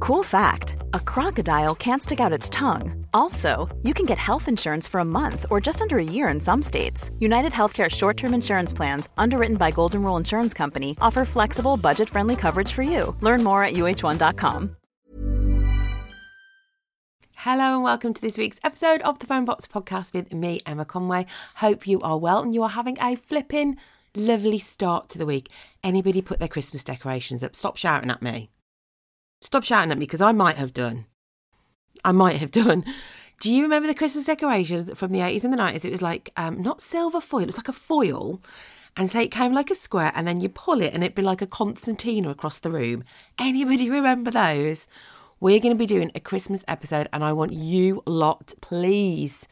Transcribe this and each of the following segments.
Cool fact a crocodile can't stick out its tongue. Also, you can get health insurance for a month or just under a year in some states. United Healthcare short term insurance plans, underwritten by Golden Rule Insurance Company, offer flexible, budget friendly coverage for you. Learn more at uh1.com. Hello and welcome to this week's episode of the Phonebox podcast with me, Emma Conway. Hope you are well and you are having a flipping lovely start to the week. Anybody put their Christmas decorations up? Stop shouting at me. Stop shouting at me because I might have done. I might have done. Do you remember the Christmas decorations from the 80s and the 90s? It was like, um, not silver foil, it was like a foil. And say it came like a square, and then you pull it, and it'd be like a concertina across the room. Anybody remember those? We're going to be doing a Christmas episode, and I want you lot, please,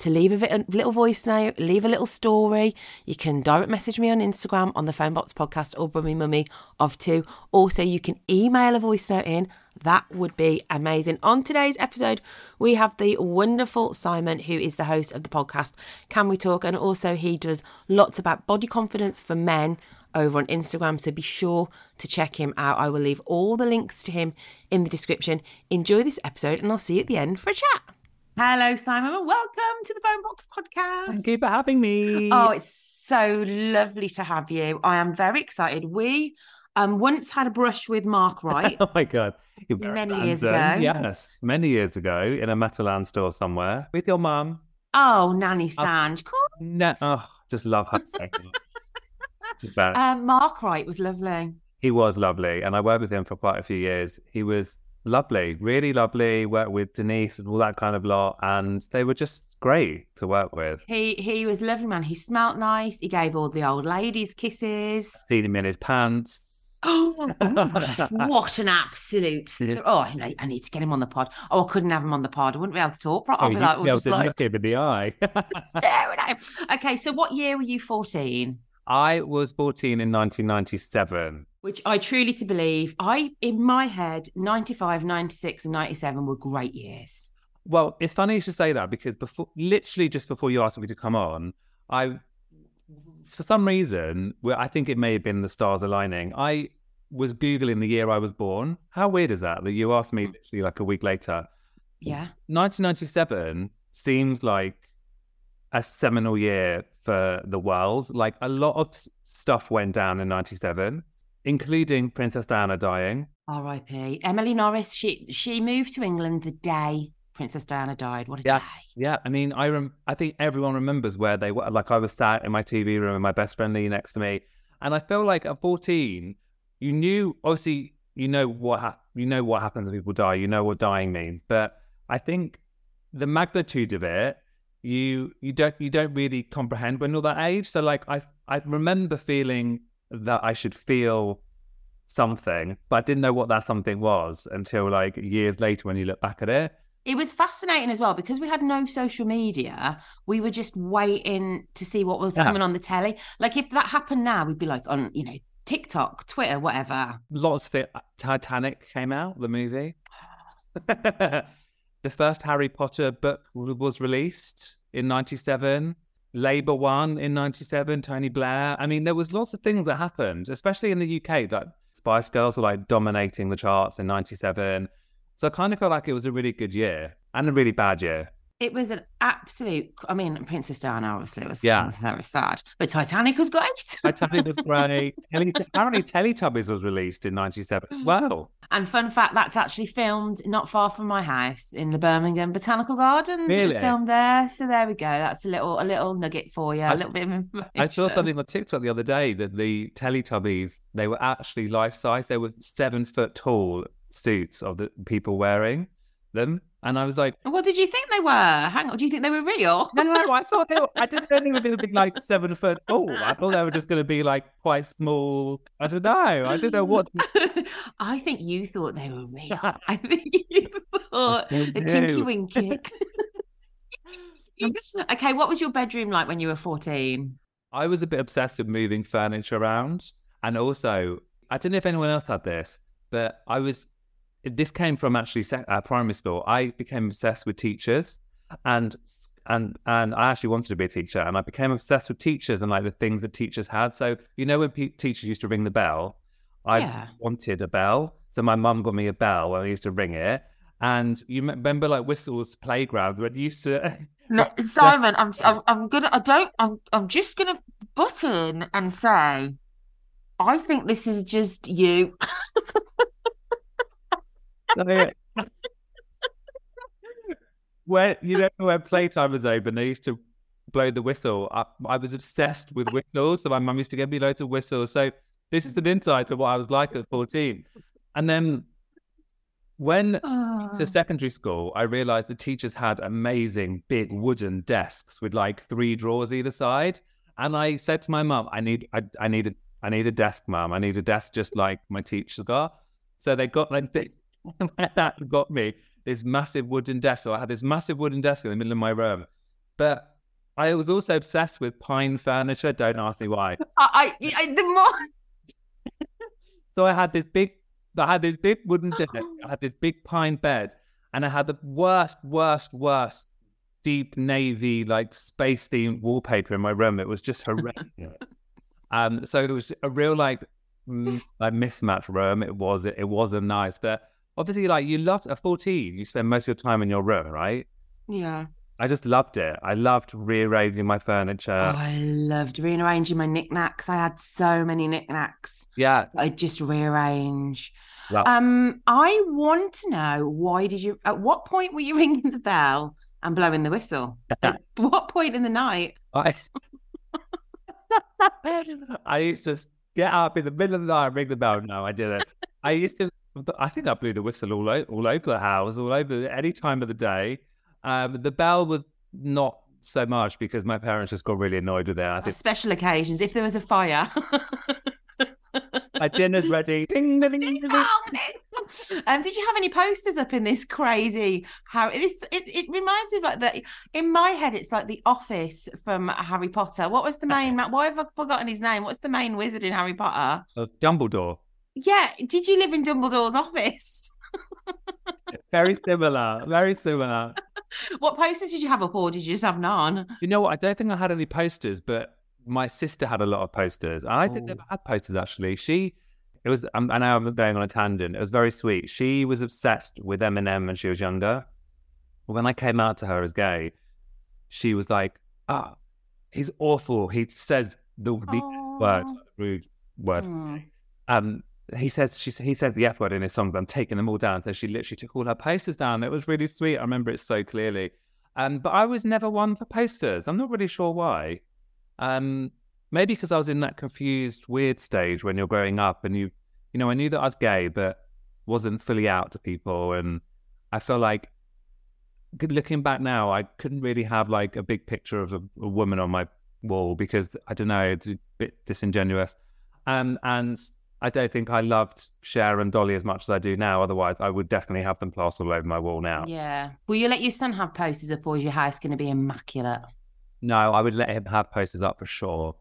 to leave a little voice note, leave a little story. You can direct message me on Instagram on the Phonebox Podcast or Brummy Mummy of Two. Also, you can email a voice note in. That would be amazing. On today's episode, we have the wonderful Simon, who is the host of the podcast Can We Talk? And also, he does lots about body confidence for men over on Instagram. So be sure to check him out. I will leave all the links to him in the description. Enjoy this episode, and I'll see you at the end for a chat. Hello, Simon, and welcome to the Phonebox Podcast. Thank you for having me. Oh, it's so lovely to have you. I am very excited. We um once had a brush with Mark Wright. oh my god. Many years ago. Yes, many years ago in a Matalan store somewhere with your mum. Oh, Nanny Sanj. Oh, na- oh, just love her um, Mark Wright was lovely. He was lovely. And I worked with him for quite a few years. He was lovely, really lovely. Worked with Denise and all that kind of lot, and they were just great to work with. He he was a lovely, man. He smelt nice. He gave all the old ladies kisses. Seen him in his pants. Oh, what an absolute! Oh, I need to get him on the pod. Oh, I couldn't have him on the pod. I wouldn't be able to talk. I'd oh, be like, be able to like... look him in the eye. staring at him. Okay, so what year were you fourteen? I was 14 in 1997. Which I truly to believe, I, in my head, 95, 96, and 97 were great years. Well, it's funny you should say that because before, literally just before you asked me to come on, I, for some reason, well, I think it may have been the stars aligning. I was Googling the year I was born. How weird is that? That you asked me mm. literally like a week later. Yeah. 1997 seems like a seminal year for the world. Like a lot of stuff went down in 97, including Princess Diana dying. R.I.P. Emily Norris, she she moved to England the day Princess Diana died. What a yeah, day. Yeah, I mean, I rem- I think everyone remembers where they were. Like I was sat in my TV room and my best friend Lee next to me. And I feel like at 14, you knew, obviously, you know what ha- you know what happens when people die. You know what dying means. But I think the magnitude of it you you don't you don't really comprehend when you're that age. So like I I remember feeling that I should feel something, but I didn't know what that something was until like years later when you look back at it. It was fascinating as well because we had no social media. We were just waiting to see what was yeah. coming on the telly. Like if that happened now, we'd be like on, you know, TikTok, Twitter, whatever. Lots of it. Uh, Titanic came out, the movie. the first Harry Potter book was released in 97. Labour won in 97, Tony Blair. I mean, there was lots of things that happened, especially in the UK, that Spice Girls were like dominating the charts in 97. So I kind of felt like it was a really good year and a really bad year. It was an absolute. I mean, Princess Diana obviously was, Yeah. was very sad, but Titanic was great. Titanic was great. Telly, apparently, Teletubbies was released in '97 as well. and fun fact, that's actually filmed not far from my house in the Birmingham Botanical Gardens. It was Really? filmed there, so there we go. That's a little a little nugget for you. A I little bit of information. I saw something on TikTok the other day that the Teletubbies they were actually life size. They were seven foot tall suits of the people wearing them, and I was like, What did you think they were? Hang on, do you think they were real? no, no, I thought they were, I didn't know they were going to be like seven foot tall. I thought they were just going to be like quite small. I don't know. I don't know what. I think you thought they were real. I think you thought a Tinky. Winky. okay, what was your bedroom like when you were 14? I was a bit obsessed with moving furniture around. And also, I don't know if anyone else had this, but I was, this came from actually sec- uh, primary school. I became obsessed with teachers and, and, and I actually wanted to be a teacher and I became obsessed with teachers and like the things that teachers had. So, you know, when pe- teachers used to ring the bell, I Yeah. wanted a bell. So my mum got me a bell and I used to ring it. And you remember like Whistle's playground when you used to No, Simon, I'm, I'm, I'm gonna, I don't, I'm, I'm just gonna butt in and say, I think this is just you. So, when you know when playtime was over, they used to blow the whistle. I, I was obsessed with whistles, so my mum used to get me loads of whistles. So this is an insight to what I was like at fourteen. And then when to ah. secondary school, I realized the teachers had amazing big wooden desks with like three drawers either side. And I said to my mum, I need I, I need a I need a desk, mum. I need a desk just like my teachers got. So they got like this, that got me this massive wooden desk. So I had this massive wooden desk in the middle of my room. But I was also obsessed with pine furniture. Don't ask me why. I, I, I- the more So I had this big, I had this big wooden desk. I had this big pine bed, and I had the worst, worst, worst deep navy like space themed wallpaper in my room. It was just horrendous. um, so it was a real like, like mismatched room. It was, it, wasn't nice, but obviously, like you loved at fourteen, you spend most of your time in your room, right? yeah. I just loved it. I loved rearranging my furniture. Oh, I loved rearranging my knickknacks. I had so many knickknacks. yeah, I just rearrange. Um, I want to know why did you? At what point were you ringing the bell and blowing the whistle? At what point in the night? I, I used to get up in the middle of the night and ring the bell. No, I didn't. I used to. I think I blew the whistle all, o- all over the house, all over any time of the day. Um, the bell was not so much because my parents just got really annoyed with it. I think special occasions, if there was a fire. my dinner's ready. Ding, ding, ding, ding, um, did you have any posters up in this crazy Harry? This it, it reminds me of like that. In my head, it's like the Office from Harry Potter. What was the main? Why have I forgotten his name? What's the main wizard in Harry Potter? Uh, Dumbledore. Yeah, did you live in Dumbledore's office? Very similar. Very similar. What posters did you have up, or did you just have none? You know what? I don't think I had any posters, but my sister had a lot of posters. And I didn't Oh. never had posters actually. She, it was. Um, I know I'm going on a tangent. It was very sweet. She was obsessed with Eminem when she was younger. When I came out to her as gay, she was like, "Ah, he's awful. He says the, the word, rude word. Hmm. Um, he says she he says the F word in his song, but I'm taking them all down. So she literally took all her posters down. It was really sweet. I remember it so clearly. Um, but I was never one for posters. I'm not really sure why. Um, maybe because I was in that confused, weird stage when you're growing up, and you, you know, I knew that I was gay, but wasn't fully out to people, and I felt like looking back now, I couldn't really have like a big picture of a, a woman on my wall because I don't know, it's a bit disingenuous. Um, and I don't think I loved Cher and Dolly as much as I do now. Otherwise, I would definitely have them plastered all over my wall now. Yeah. Will you let your son have posters up, or is your house going to be immaculate? No, I would let him have posters up for sure.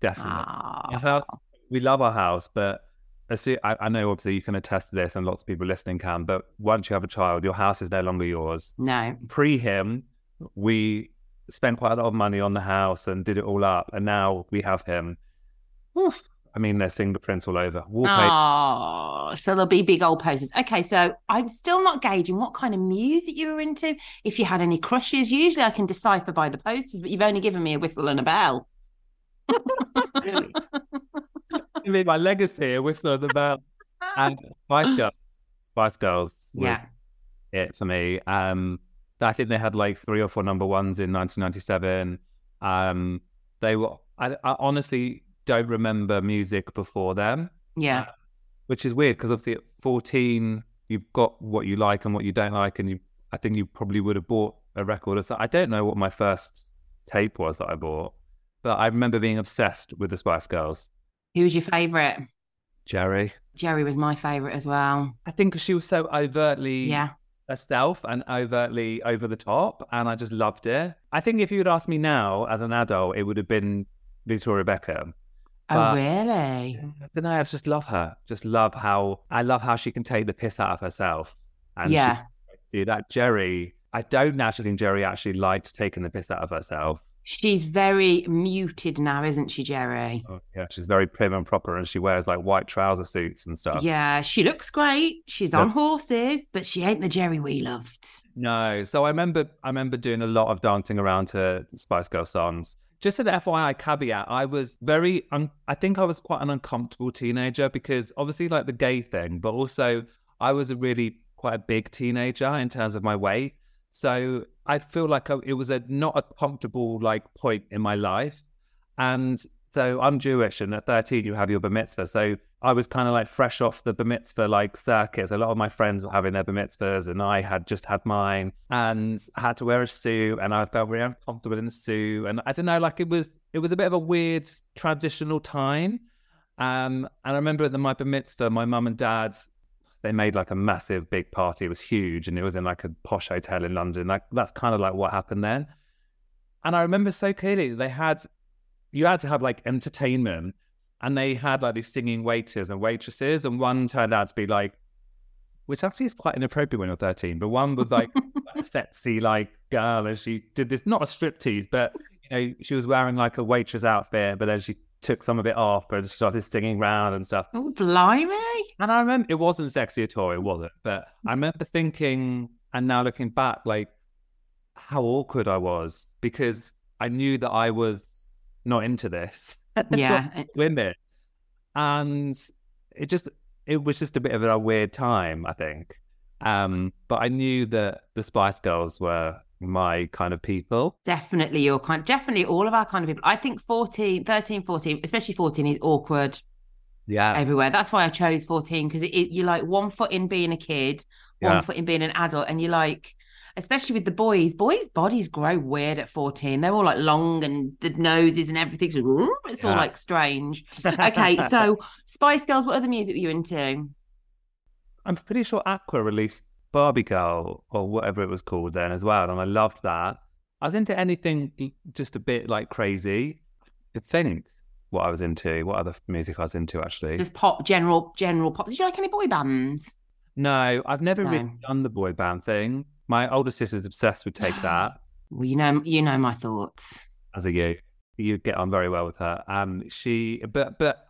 Definitely. Ah. Our house, we love our house, but as soo- I, I know obviously you can attest to this, and lots of people listening can. But once you have a child, your house is no longer yours. No. Pre him, we spent quite a lot of money on the house and did it all up, and now we have him. Oof, I mean, there's fingerprints all over. Wallpaper. Oh, so there'll be big old posters. Okay, so I'm still not gauging what kind of music you were into. If you had any crushes, usually I can decipher by the posters, but you've only given me a whistle and a bell. you mean my legacy, a whistle and a bell. And Spice Girls. Spice Girls was Yeah. it for me. Um, I think they had like three or four number ones in 1997. Um, they were. I, I honestly don't remember music before them, Yeah. Uh, which is weird because obviously at 14 you've got what you like and what you don't like, and you. I think you probably would have bought a record or so. I don't know what my first tape was that I bought, but I remember being obsessed with the Spice Girls. Who was your favourite? Geri. Geri was my favourite as well. I think she was so overtly Yeah. herself and overtly over the top, and I just loved it. I think if you had asked me now as an adult, it would have been Victoria Beckham. Oh, really? I don't know. I just love her. Just love how I love how she can take the piss out of herself. And Yeah. she's do that. Geri, I don't actually think Geri actually liked taking the piss out of herself. She's very muted now, isn't she, Geri? Oh, yeah, she's very prim and proper, and she wears like white trouser suits and stuff. Yeah, she looks great. She's Yeah. on horses, but she ain't the Geri we loved. No. So I remember I remember doing a lot of dancing around to Spice Girl songs. Just an FYI caveat, I was very un- I think I was quite an uncomfortable teenager because obviously like the gay thing, but also I was a really quite a big teenager in terms of my weight. So I feel like it was a not a comfortable like point in my life. And so I'm Jewish, and at 13 you have your bar mitzvah. So I was kind of like fresh off the bar mitzvah like circuit. A lot of my friends were having their bar mitzvahs, and I had just had mine, and had to wear a suit, and I felt really uncomfortable in the suit. And I don't know, like it was it was a bit of a weird transitional time. Um, and I remember at the my bar mitzvah, my mum and dad they made like a massive big party. It was huge, and it was in like a posh hotel in London. Like that's kind of like what happened then. And I remember so clearly they had you had to have like entertainment and they had like these singing waiters and waitresses and one turned out to be like which actually is quite inappropriate when you're 13 but one was like a sexy like girl and she did this not a striptease but you know she was wearing like a waitress outfit but then she took some of it off and started singing around and stuff Oh, blimey. and I remember it wasn't sexy at all, it wasn't. But I remember thinking, and now looking back, like how awkward I was because I knew that I was not into this. Yeah. women. And it just, it was just a bit of a weird time, I think. Um, but I knew that the Spice Girls were my kind of people. Definitely your kind, definitely all of our kind of people. I think 14, 13, 14, especially 14 is awkward Yeah. everywhere. That's why I chose 14 because it, it, you're like one foot in being a kid, one Yeah. foot in being an adult, and you're like, especially with the boys, boys' bodies grow weird at 14. They're all like long and the noses and everything's it's all Yeah. like strange. Okay, so Spice Girls, what other music were you into? I'm pretty sure Aqua released Barbie Girl or whatever it was called then as well, and I loved that. I was into anything just a bit like crazy. I think what I was into, what other music I was into actually. Just pop, general, general pop. Did you like any boy bands? No, I've never really done the boy band thing. My older sister's obsessed with Take That Well, you know, you know my thoughts. as a you. You get on very well with her. Um, she, but but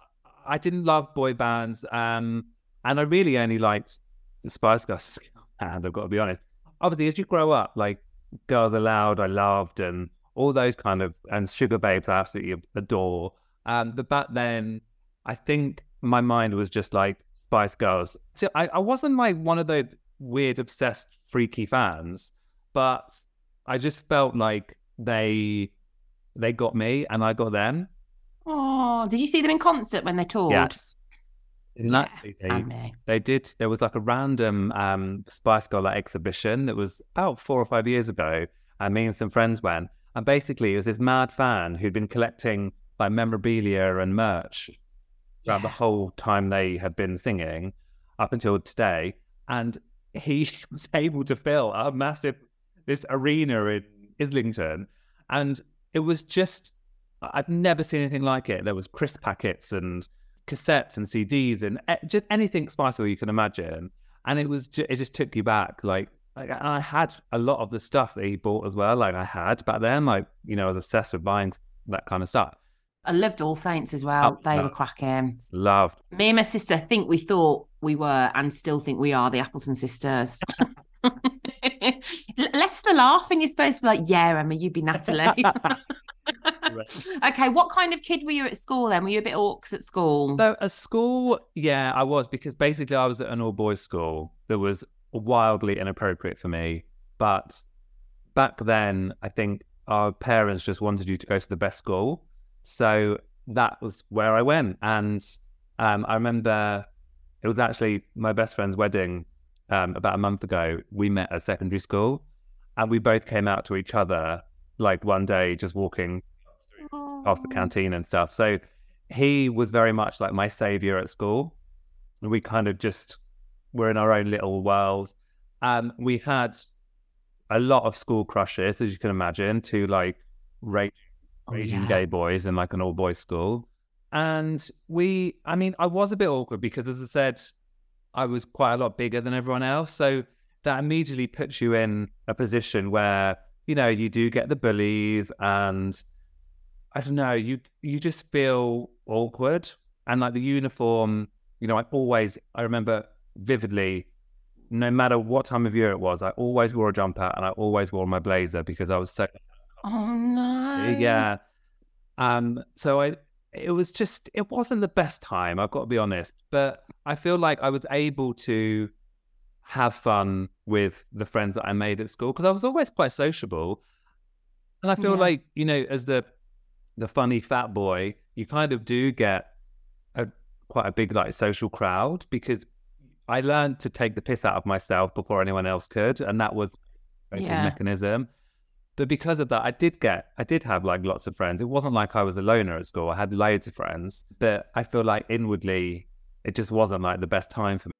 I didn't love boy bands. Um, and I really only liked the Spice Girls. And I've got to be honest. Obviously, as you grow up, like Girls Aloud, I loved, and all those kind of and Sugababes, I absolutely adore. Um, but back then, I think my mind was just like Spice Girls. So I, I wasn't like one of those weird, obsessed, freaky fans, but I just felt like they they got me and I got them. Oh, did you see them in concert when they toured? Yes. Yeah, me. They did. There was like a random um, Spice Girl exhibition that was about four or five years ago, and me and some friends went. And basically, it was this mad fan who'd been collecting like memorabilia and merch throughout the whole time they had been singing up until today. And he was able to fill a massive this arena in Islington, and it was just I've never seen anything like it. There was crisp packets and cassettes and CDs and e- just anything Spice you can imagine, and it was ju- it just took you back. Like, like I had a lot of the stuff that he bought as well. Like I had back then, like you know, I was obsessed with buying that kind of stuff. I loved All Saints as well. Oh, they no. were cracking. Loved. Me and my sister think we thought we were and still think we are the Appleton sisters. Less the laughing. You're supposed to be like, yeah, Emma, you'd be Natalie. okay, what kind of kid were you at school then? Were you a bit orcs at school? So at school, yeah, I was because basically I was at an all boys school that was wildly inappropriate for me. But back then, I think our parents just wanted you to go to the best school. So that was where I went. And um, I remember it was actually my best friend's wedding um, about a month ago. We met at secondary school and we both came out to each other like one day just walking past the canteen and stuff. So he was very much like my savior at school. We kind of just were in our own little world. Um, we had a lot of school crushes, as you can imagine, to like rage, Oh, Oh, raging yeah. gay boys in like an all boys school. And we, I mean, I was a bit awkward because, as I said, I was quite a lot bigger than everyone else. So that immediately puts you in a position where, you know, you do get the bullies and I don't know, you you just feel awkward. And like the uniform, you know, I always I remember vividly, no matter what time of year it was, I always wore a jumper and I always wore my blazer because I was so Oh no. yeah. Um so I it was just it wasn't the best time, I've got to be honest. But I feel like I was able to have fun with the friends that I made at school because I was always quite sociable. And I feel Yeah. like, you know, as the the funny fat boy, you kind of do get a quite a big like social crowd because I learned to take the piss out of myself before anyone else could, and that was a Yeah. mechanism. But because of that, I did get, I did have like lots of friends. It wasn't like I was a loner at school. I had loads of friends, but I feel like inwardly, it just wasn't like the best time for me.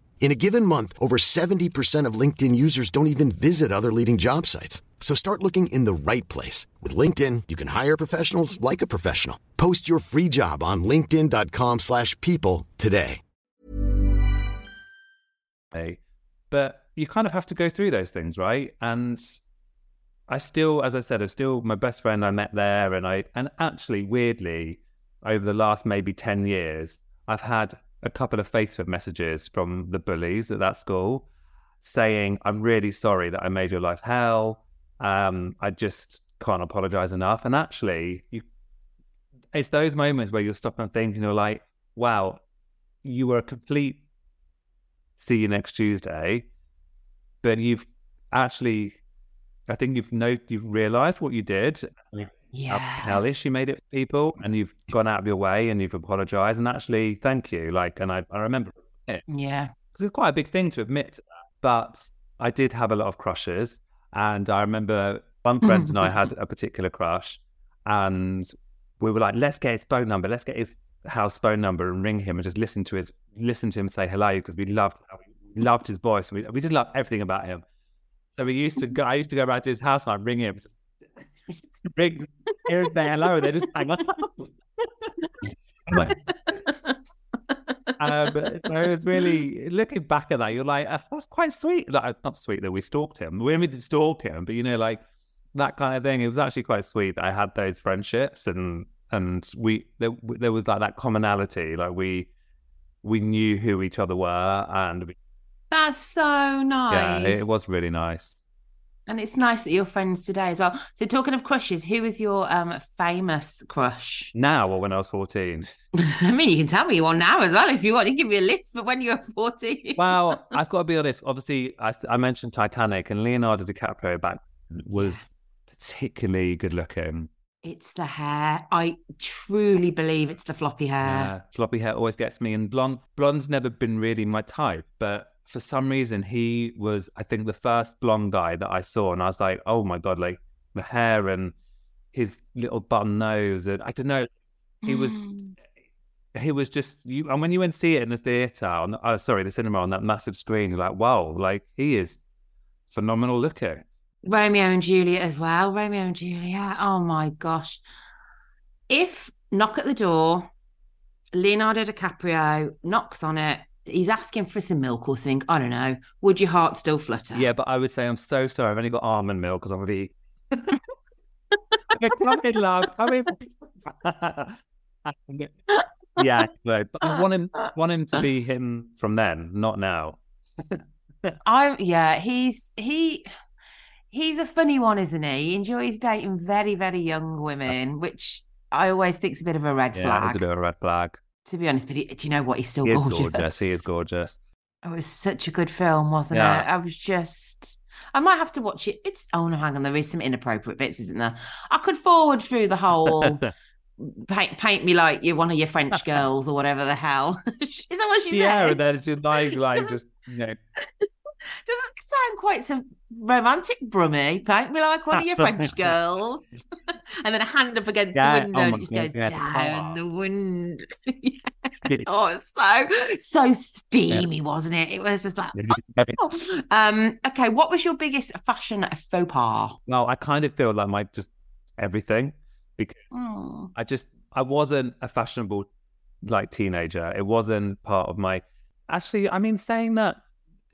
In a given month, over 70% of LinkedIn users don't even visit other leading job sites. So start looking in the right place. With LinkedIn, you can hire professionals like a professional. Post your free job on linkedin.com/people slash people today. But you kind of have to go through those things, right? And I still, as I said, I'm still my best friend I met there. And I, and actually, weirdly, over the last maybe 10 years, I've had a couple of Facebook messages from the bullies at that school saying, I'm really sorry that I made your life hell. Um, I just can't apologize enough. And actually, you, it's those moments where you'll stop and think, and you're like, wow, you were a complete see you next Tuesday, but you've actually, I think you've know you've realised what you did, how Uh, yeah. hellish you made it for people, and you've gone out of your way and you've apologised, and actually, thank you. Like, and I, I remember it Yeah. because it's quite a big thing to admit to that. But I did have a lot of crushes, and I remember one friend and I had a particular crush, and we were like, "Let's get his phone number. Let's get his house phone number and ring him and just listen to his listen to him say hello because we loved we loved his voice. And we we just loved everything about him. So we used to go. I used to go around to his house and I'd ring him. ring, here's say hello. They just hang up. I'm like, um, so it was really looking back at that. You're like, "Uh, that's quite sweet. Like, not sweet that we stalked him. We didn't stalk him, but you know, like that kind of thing. It was actually quite sweet that I had those friendships and and we there, there was like that commonality. Like we we knew who each other were, and we, That's so nice. yeah, it was really nice. And it's nice that you're friends today as well. So talking of crushes, who is your um famous crush? Now or when I was fourteen. I mean, you can tell me you now as well if you want to give me a list, but when you were 14. Well, I've got to be honest. Obviously, I, I mentioned Titanic and Leonardo DiCaprio back was particularly good looking. It's the hair. I truly believe it's the floppy hair. Yeah, floppy hair always gets me, and blonde. Blonde's never been really my type, but for some reason he was, I think, the first blonde guy that I saw, and I was like, oh my god, like the hair and his little button nose, and I don't know, he was. Mm. He was just you, and when you went see it in the theater, on oh sorry, the cinema on that massive screen, you're like, wow, like he is phenomenal looking. Romeo and Juliet as well. Romeo and Juliet. Oh my gosh. If knock at the door, Leonardo DiCaprio knocks on it, he's asking for some milk or something. I don't know. Would your heart still flutter? Yeah, but I would say I'm so sorry. I've only got almond milk because I'm gonna be. come in, love. Come in. yeah, but I want him want him to be him from then, not now. I yeah, he's he he's a funny one, isn't he? He enjoys dating very, very young women, which I always think's a bit of a red Yeah, flag. it's a bit of a red flag. To be honest, but he, do you know what? He's still He gorgeous. gorgeous. He is gorgeous. Oh, it was such a good film, wasn't Yeah. it? I was just. I might have to watch it. It's oh no, hang on. There is some inappropriate bits, isn't there? I could forward through the whole paint, paint me like you're one of your French girls or whatever the hell. is that what she yeah, says? and then just like, like just you know, Doesn't sound quite so romantic, Brummy. Paint me like one of your French girls. and then a hand up against Yeah, the window oh and just God, goes yeah. down Oh. the wind. oh, it's so so steamy, wasn't it? It was just like oh. um okay, what was your biggest fashion faux pas? well, I kind of feel like my just everything because Oh. I just I wasn't a fashionable like teenager. It wasn't part of my. Actually, I mean, saying that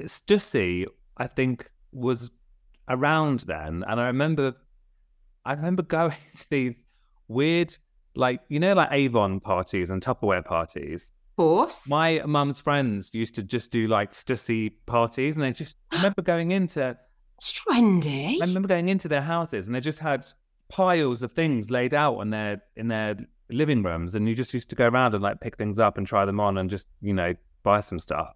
Stussy, I think was around then, and I remember, I remember going to these weird, like you know, like Avon parties and Tupperware parties. Of course. My mum's friends used to just do like Stussy parties, and they just I remember going into it's trendy. I remember going into their houses and they just had piles of things laid out in their in their living rooms, and you just used to go around and like pick things up and try them on and just you know buy some stuff.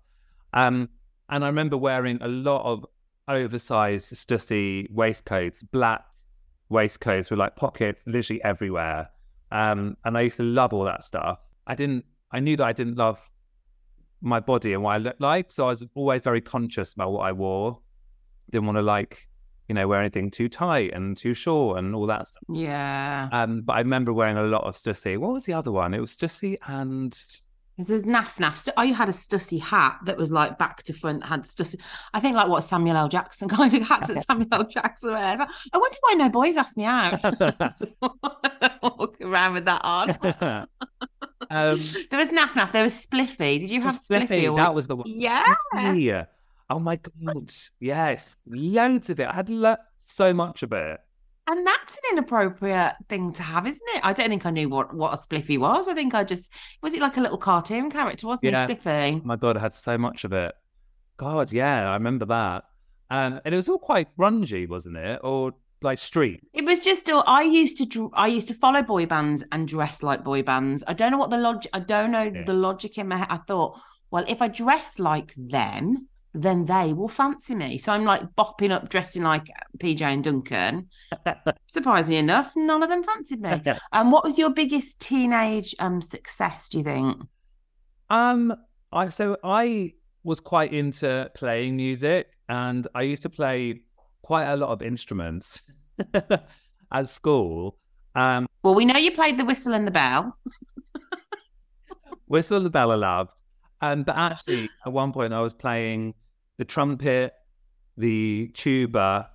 Um, and I remember wearing a lot of oversized Stussy waistcoats, black waistcoats with like pockets literally everywhere. Um, and I used to love all that stuff. I didn't. I knew that I didn't love my body and what I looked like, so I was always very conscious about what I wore didn't want to like you know wear anything too tight and too short and all that stuff yeah. um but i remember wearing a lot of stussy what was the other one it was stussy and This is Naf Naf. I had a Stussy hat that was like back to front, had Stussy. I think like what Samuel L. Jackson kind of hats that Samuel L. Jackson wears. I wonder why no boys asked me out. Walk around with that on. um There was Naf Naf. There was Spliffy. Did you have Spliffy? Spliffy, or- that was the one Yeah. yeah oh my god yes loads of it i had lo- so much of it And that's an inappropriate thing to have, isn't it? I don't think I knew what, what a Spliffy was. I think I just was it like a little cartoon character, wasn't Yeah. he? Spliffy. my god i had so much of it god yeah i remember that um, and it was all quite grungy wasn't it or like street It was just uh, I used to dr- I used to follow boy bands and dress like boy bands. I don't know what the logic. I don't know Yeah. the logic in my head. I thought, well, if I dress like them, then they will fancy me. So I'm like bopping up, dressing like PJ and Duncan. Surprisingly enough, none of them fancied me. And um, what was your biggest teenage um success? Do you think? Um, I so I was quite into playing music, and I used to play quite a lot of instruments at school. Um, Well, we know you played the whistle and the bell. whistle and the bell I loved, um, but actually at one point I was playing the trumpet, the tuba,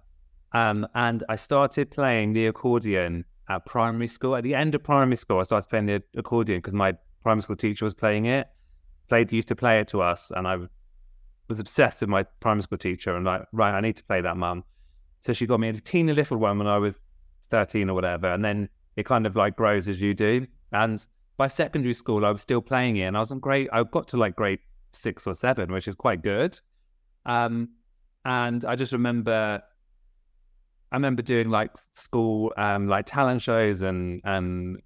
um, and I started playing the accordion at primary school. At the end of primary school, I started playing the accordion because my primary school teacher was playing it. Played used to play it to us, and I was obsessed with my primary school teacher. And like, right, I need to play that, mum. So she got me a teeny little one when I was thirteen or whatever, and then it kind of like grows as you do. And by secondary school, I was still playing it, and I was in grade. I got to like grade six or seven, which is quite good. Um, and I just remember, I remember doing like school, um, like talent shows and and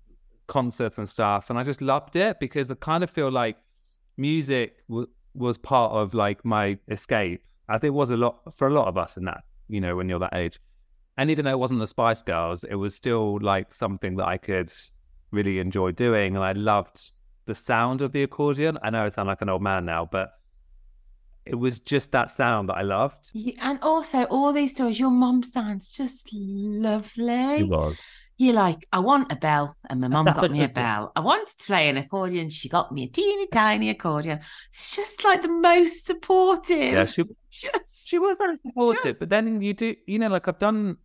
concerts and stuff, and I just loved it because I kind of feel like music w- was part of like my escape, as it was a lot for a lot of us in that, you know, when you're that age. And even though it wasn't the Spice Girls, it was still like something that I could really enjoy doing. And I loved the sound of the accordion. I know I sound like an old man now, but it was just that sound that I loved. Yeah, and also all these stories, your mom sounds just lovely. It was. You're like, I want a bell, and my mum got me a bell. I wanted to play an accordion. She got me a teeny tiny accordion. It's just like the most supportive. Yeah, she, just she was very supportive. just- But then you do, you know, like I've done,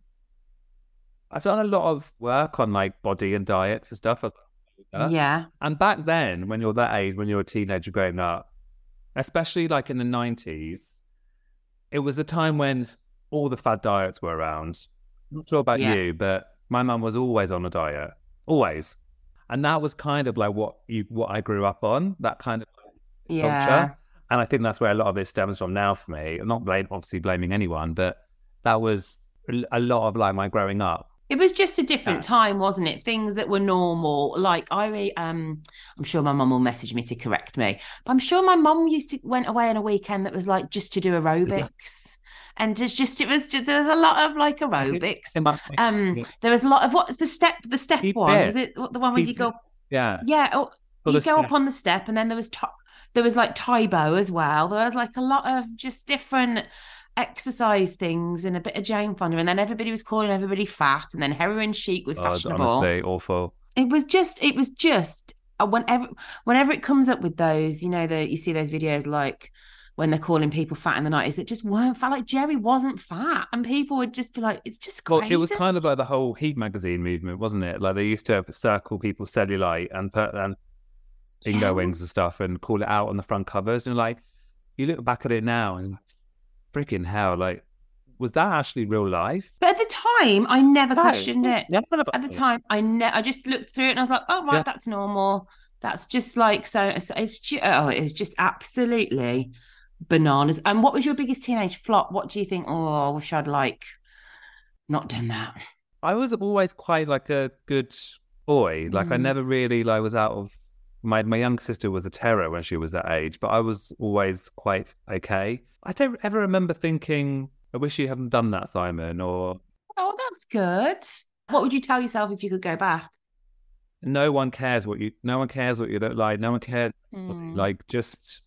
I've done a lot of work on like body and diets and stuff. Yeah. yeah, And back then, when you're that age, when you're a teenager growing up, especially like in the 90s, it was a time when all the fad diets were around. not sure about Yeah. you, but my mum was always on a diet, always. And that was kind of like what you what I grew up on, that kind of yeah. culture. And I think that's where a lot of it stems from now for me. I'm not blame, obviously blaming anyone, but that was a a lot of like my growing up. It was just a different Yeah. time, wasn't it? Things that were normal. Like I, re- um, I'm sure my mum will message me to correct me, but I'm sure my mum used to went away on a weekend that was like just to do aerobics, and it's just it was just there was a lot of like aerobics. Um, there was a lot of what's the step? The step Keep one was it what- the one where you go? yeah. Yeah, oh, you go step. up on the step, and then there was top. there was like Tae Bo as well. There was like a lot of just different exercise things and a bit of Jane Fonda, and then everybody was calling everybody fat, and then heroin chic was Oh, fashionable. honestly awful. It was just, it was just uh, whenever whenever it comes up with those, you know, that you see those videos like when they're calling people fat in the nineties that just weren't fat. Like Geri wasn't fat, and people would just be like, "It's just Well, crazy." it was kind of like the whole Heat magazine movement, wasn't it? Like they used to circle people's cellulite and put and bingo Yeah. wings and stuff and call it out on the front covers. And like, you look back at it now and freaking hell, like, was that actually real life? but at the time, I never No. questioned it. Yeah, At the time, I ne- I just looked through it and I was like, "Oh, right, Yeah. that's normal. That's just like so." It's, it's ju- oh, it was just absolutely bananas. And what was your biggest teenage flop? What do you think? Oh, I wish I'd like not done that. I was always quite like a good boy. Like I Mm. never really like was out of my my younger sister was a terror when she was that age, but I was always quite okay. I don't ever remember thinking, I wish you hadn't done that, Simon, or Oh, that's good. What would you tell yourself if you could go back? no one cares what you no one cares what you look like, no one cares Mm. like just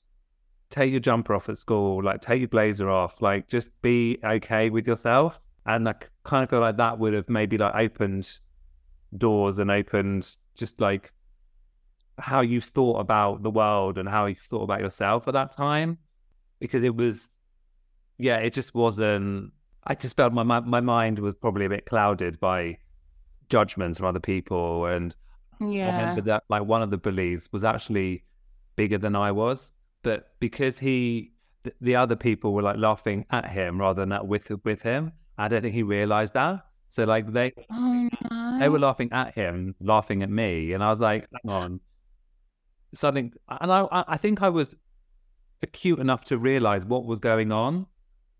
take your jumper off at school, like take your blazer off, like just be okay with yourself. And I kind of feel like that would have maybe like opened doors and opened just like how you thought about the world and how you thought about yourself at that time. Because it was, yeah, it just wasn't. I just felt my my my mind was probably a bit clouded by judgments from other people, and I Yeah. remember that like one of the bullies was actually bigger than I was, but because he, th- the other people were like laughing at him rather than at with with him. I don't think he realized that. So like they Oh no. they were laughing at him, laughing at me, and I was like, hang on, something. And I I I think I was acute enough to realize what was going on,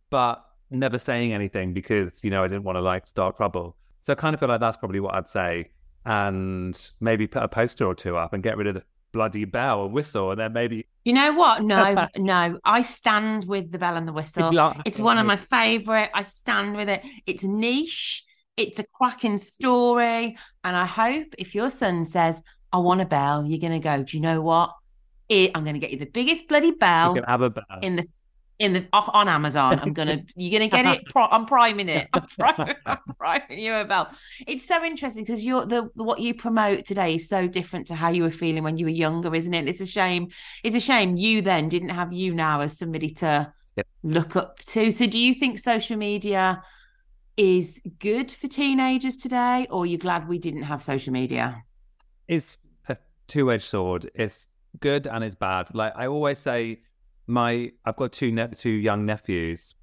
but never saying anything because you know I didn't want to like start trouble. So I kind of feel like that's probably what I'd say, and maybe put a poster or two up and get rid of the bloody bell and whistle, and then maybe You know what? No, no. I stand with the bell and the whistle. It's one of my favorite. I stand with it. It's niche. It's a cracking story. And I hope if your son says, I want a bell, you're going to go, Do you know what? It, I'm going to get you the biggest bloody bell. you can have a bell. in the in the on Amazon. I'm gonna you're gonna get it. Pro, I'm priming it. I'm priming, I'm priming you a bell. It's so interesting because you're the what you promote today is so different to how you were feeling when you were younger, isn't it? It's a shame. It's a shame you then didn't have you now as somebody to Yep. look up to. So do you think social media is good for teenagers today, or are you glad we didn't have social media? it's a two-edged sword. It's good and it's bad. Like I always say, my I've got two ne- two young nephews.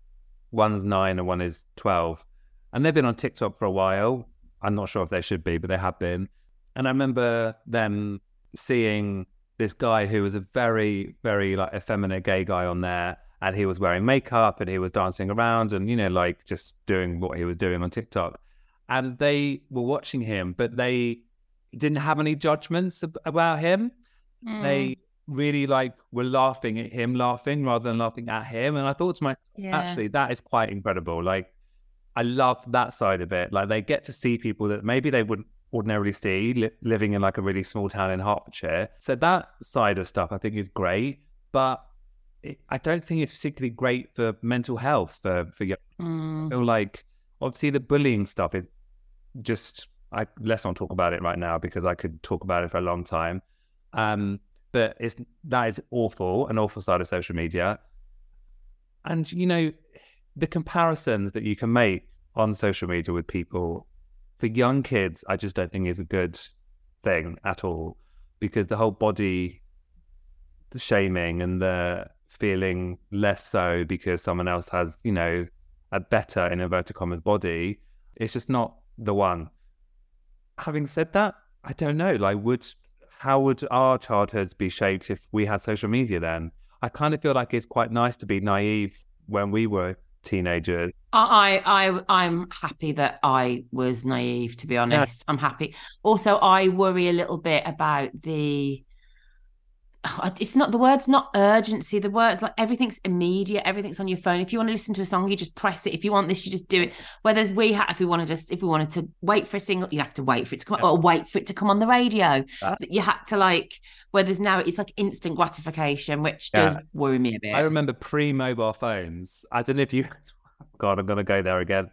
One's nine and one is twelve, and they've been on TikTok for a while. I'm not sure if they should be, but they have been. And I remember them seeing this guy who was a very, very like effeminate gay guy on there, and he was wearing makeup and he was dancing around and you know like just doing what he was doing on TikTok. And they were watching him, but they didn't have any judgments ab- about him. Mm. They really like were laughing at him laughing rather than laughing at him. And I thought to myself, yeah. actually, that is quite incredible. Like, I love that side of it. Like they get to see people that maybe they wouldn't ordinarily see li- living in like a really small town in Hertfordshire. So that side of stuff I think is great, but it, I don't think it's particularly great for mental health for for young. Mm. I feel like obviously the bullying stuff is just I let's not talk about it right now because I could talk about it for a long time. Um, but it's that is awful, an awful side of social media. And you know, the comparisons that you can make on social media with people for young kids, I just don't think is a good thing at all because the whole body the shaming and the feeling less so because someone else has, you know, a better in inverted commas body, it's just not the one. Having said that, I don't know. Like, would how would our childhoods be shaped if we had social media then? I kind of feel like it's quite nice to be naive when we were teenagers. I, I, I'm happy that I was naive. To be honest, I'm happy. Also, I worry a little bit about the. It's not the word's not urgency. The word's like everything's immediate. Everything's on your phone. If you want to listen to a song, you just press it. If you want this, you just do it. Whereas we had, if we wanted to, if we wanted to wait for a single, you have to wait for it to come, or wait for it to come on the radio. Ah. That you had to like. Where there's now, it's like instant gratification, which does worry me a bit. I remember pre-mobile phones. I don't know if you. God, I'm gonna go there again.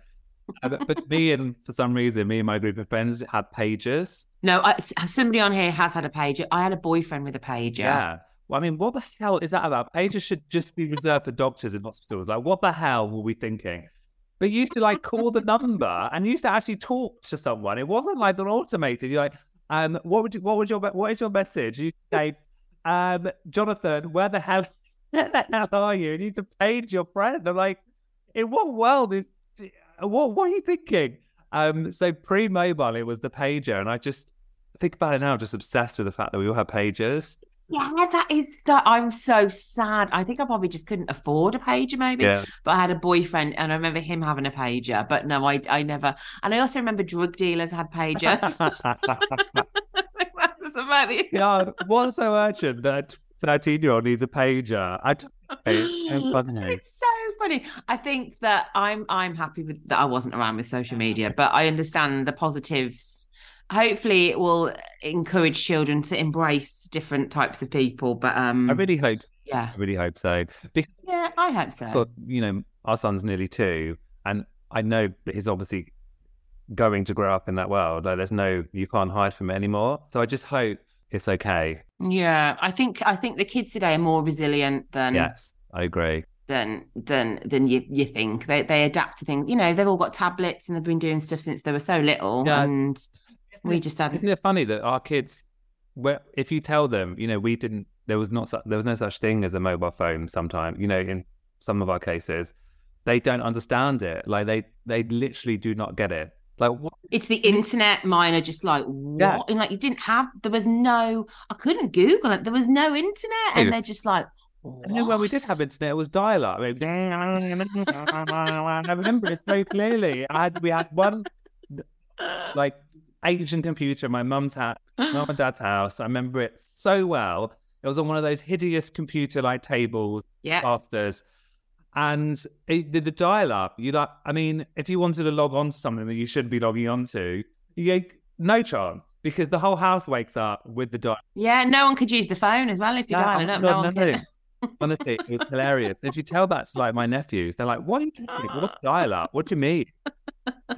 Uh, but, but me and for some reason, me and my group of friends had pages. No, I, somebody on here has had a pager. I had a boyfriend with a pager. Yeah. Well, I mean, what the hell is that about? Pagers should just be reserved for doctors in hospitals. Like, what the hell were we thinking? But you used to like call the number and you used to actually talk to someone. It wasn't like they're automated. You're like, um, what would you, what would your, what is your message? You say, um, Jonathan, where the hell, where the hell are you? You need to page your friend. I'm like, in what world is, what, what are you thinking? Um, so pre-mobile, it was the pager, and I just think about it now. Just obsessed with the fact that we all have pages. Yeah, that is that. I'm so sad. I think I probably just couldn't afford a pager, maybe. Yeah. But I had a boyfriend, and I remember him having a pager. But no, I I never. And I also remember drug dealers had pagers. That's about it. God, what's so urgent that a 13 year old needs a pager? I just, it's so funny. It's so funny. I think that I'm I'm happy with that I wasn't around with social media, but I understand the positives. Hopefully, it will encourage children to embrace different types of people. But um, I really hope, yeah, I really hope so. Because, yeah, I hope so. But you know, our son's nearly two, and I know he's obviously going to grow up in that world. Like, there's no, you can't hide from it anymore. So I just hope it's okay. Yeah, I think I think the kids today are more resilient than Yes, I agree. than than than you you think. They they adapt to things. You know, they've all got tablets and they've been doing stuff since they were so little, Yeah. and we just Isn't hadn't. it funny that our kids, well, if you tell them, you know, we didn't, there was not, su- there was no such thing as a mobile phone. Sometimes, you know, in some of our cases, they don't understand it. Like they, they literally do not get it. Like what? It's the internet. Mine are just like what? Yeah. And like you didn't have. There was no. I couldn't Google it. There was no internet, and they're just like. I know when we did have internet, it was dial-up. I remember it so clearly. I had, we had one like ancient computer in my mum's house, mum and dad's house. I remember it so well. It was on one of those hideous computer-like tables, Yeah. masters, and it did the dial-up. You like, I mean, if you wanted to log on to something that you shouldn't be logging on to, you no chance because the whole house wakes up with the dial. Yeah. No one could use the phone as well if you No, dial it up. my No one no. could. Honestly, it was hilarious. If you tell that to like my nephews, they're like, "What are you doing? What's dial-up? What do you mean?"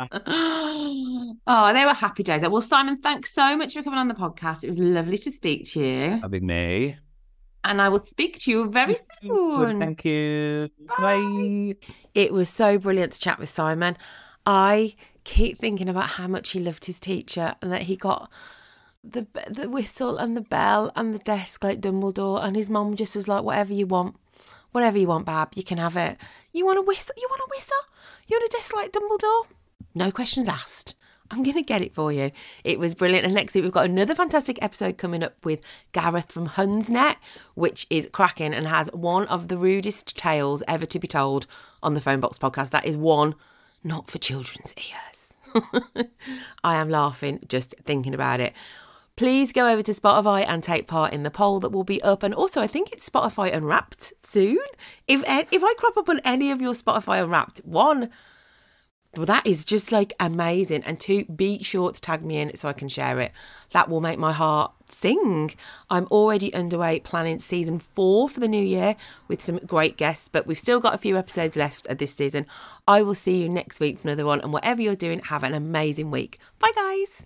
oh, they were happy days. Well, Simon, thanks so much for coming on the podcast. It was lovely to speak to you. Having me. And I will speak to you very soon. Thank you. Bye. It was so brilliant to chat with Simon. I keep thinking about how much he loved his teacher and that he got the the whistle and the bell and the desk like Dumbledore, and his mum just was like, "Whatever you want, whatever you want, Bab, you can have it. You want a whistle? You want a whistle? You want a desk like Dumbledore? No questions asked." I'm going to get it for you. It was brilliant. And next week, we've got another fantastic episode coming up with Gareth from Hunsnet, which is cracking and has one of the rudest tales ever to be told on the Phonebox podcast. That is one not for children's ears. I am laughing just thinking about it. Please go over to Spotify and take part in the poll that will be up. And also, I think it's Spotify Unwrapped soon. If if I crop up on any of your Spotify Unwrapped, one, Well, that is just like amazing. And two, be sure to tag me in so I can share it. That will make my heart sing. I'm already underway planning season four for the new year with some great guests, but we've still got a few episodes left of this season. I will see you next week for another one. And whatever you're doing, have an amazing week. Bye, guys.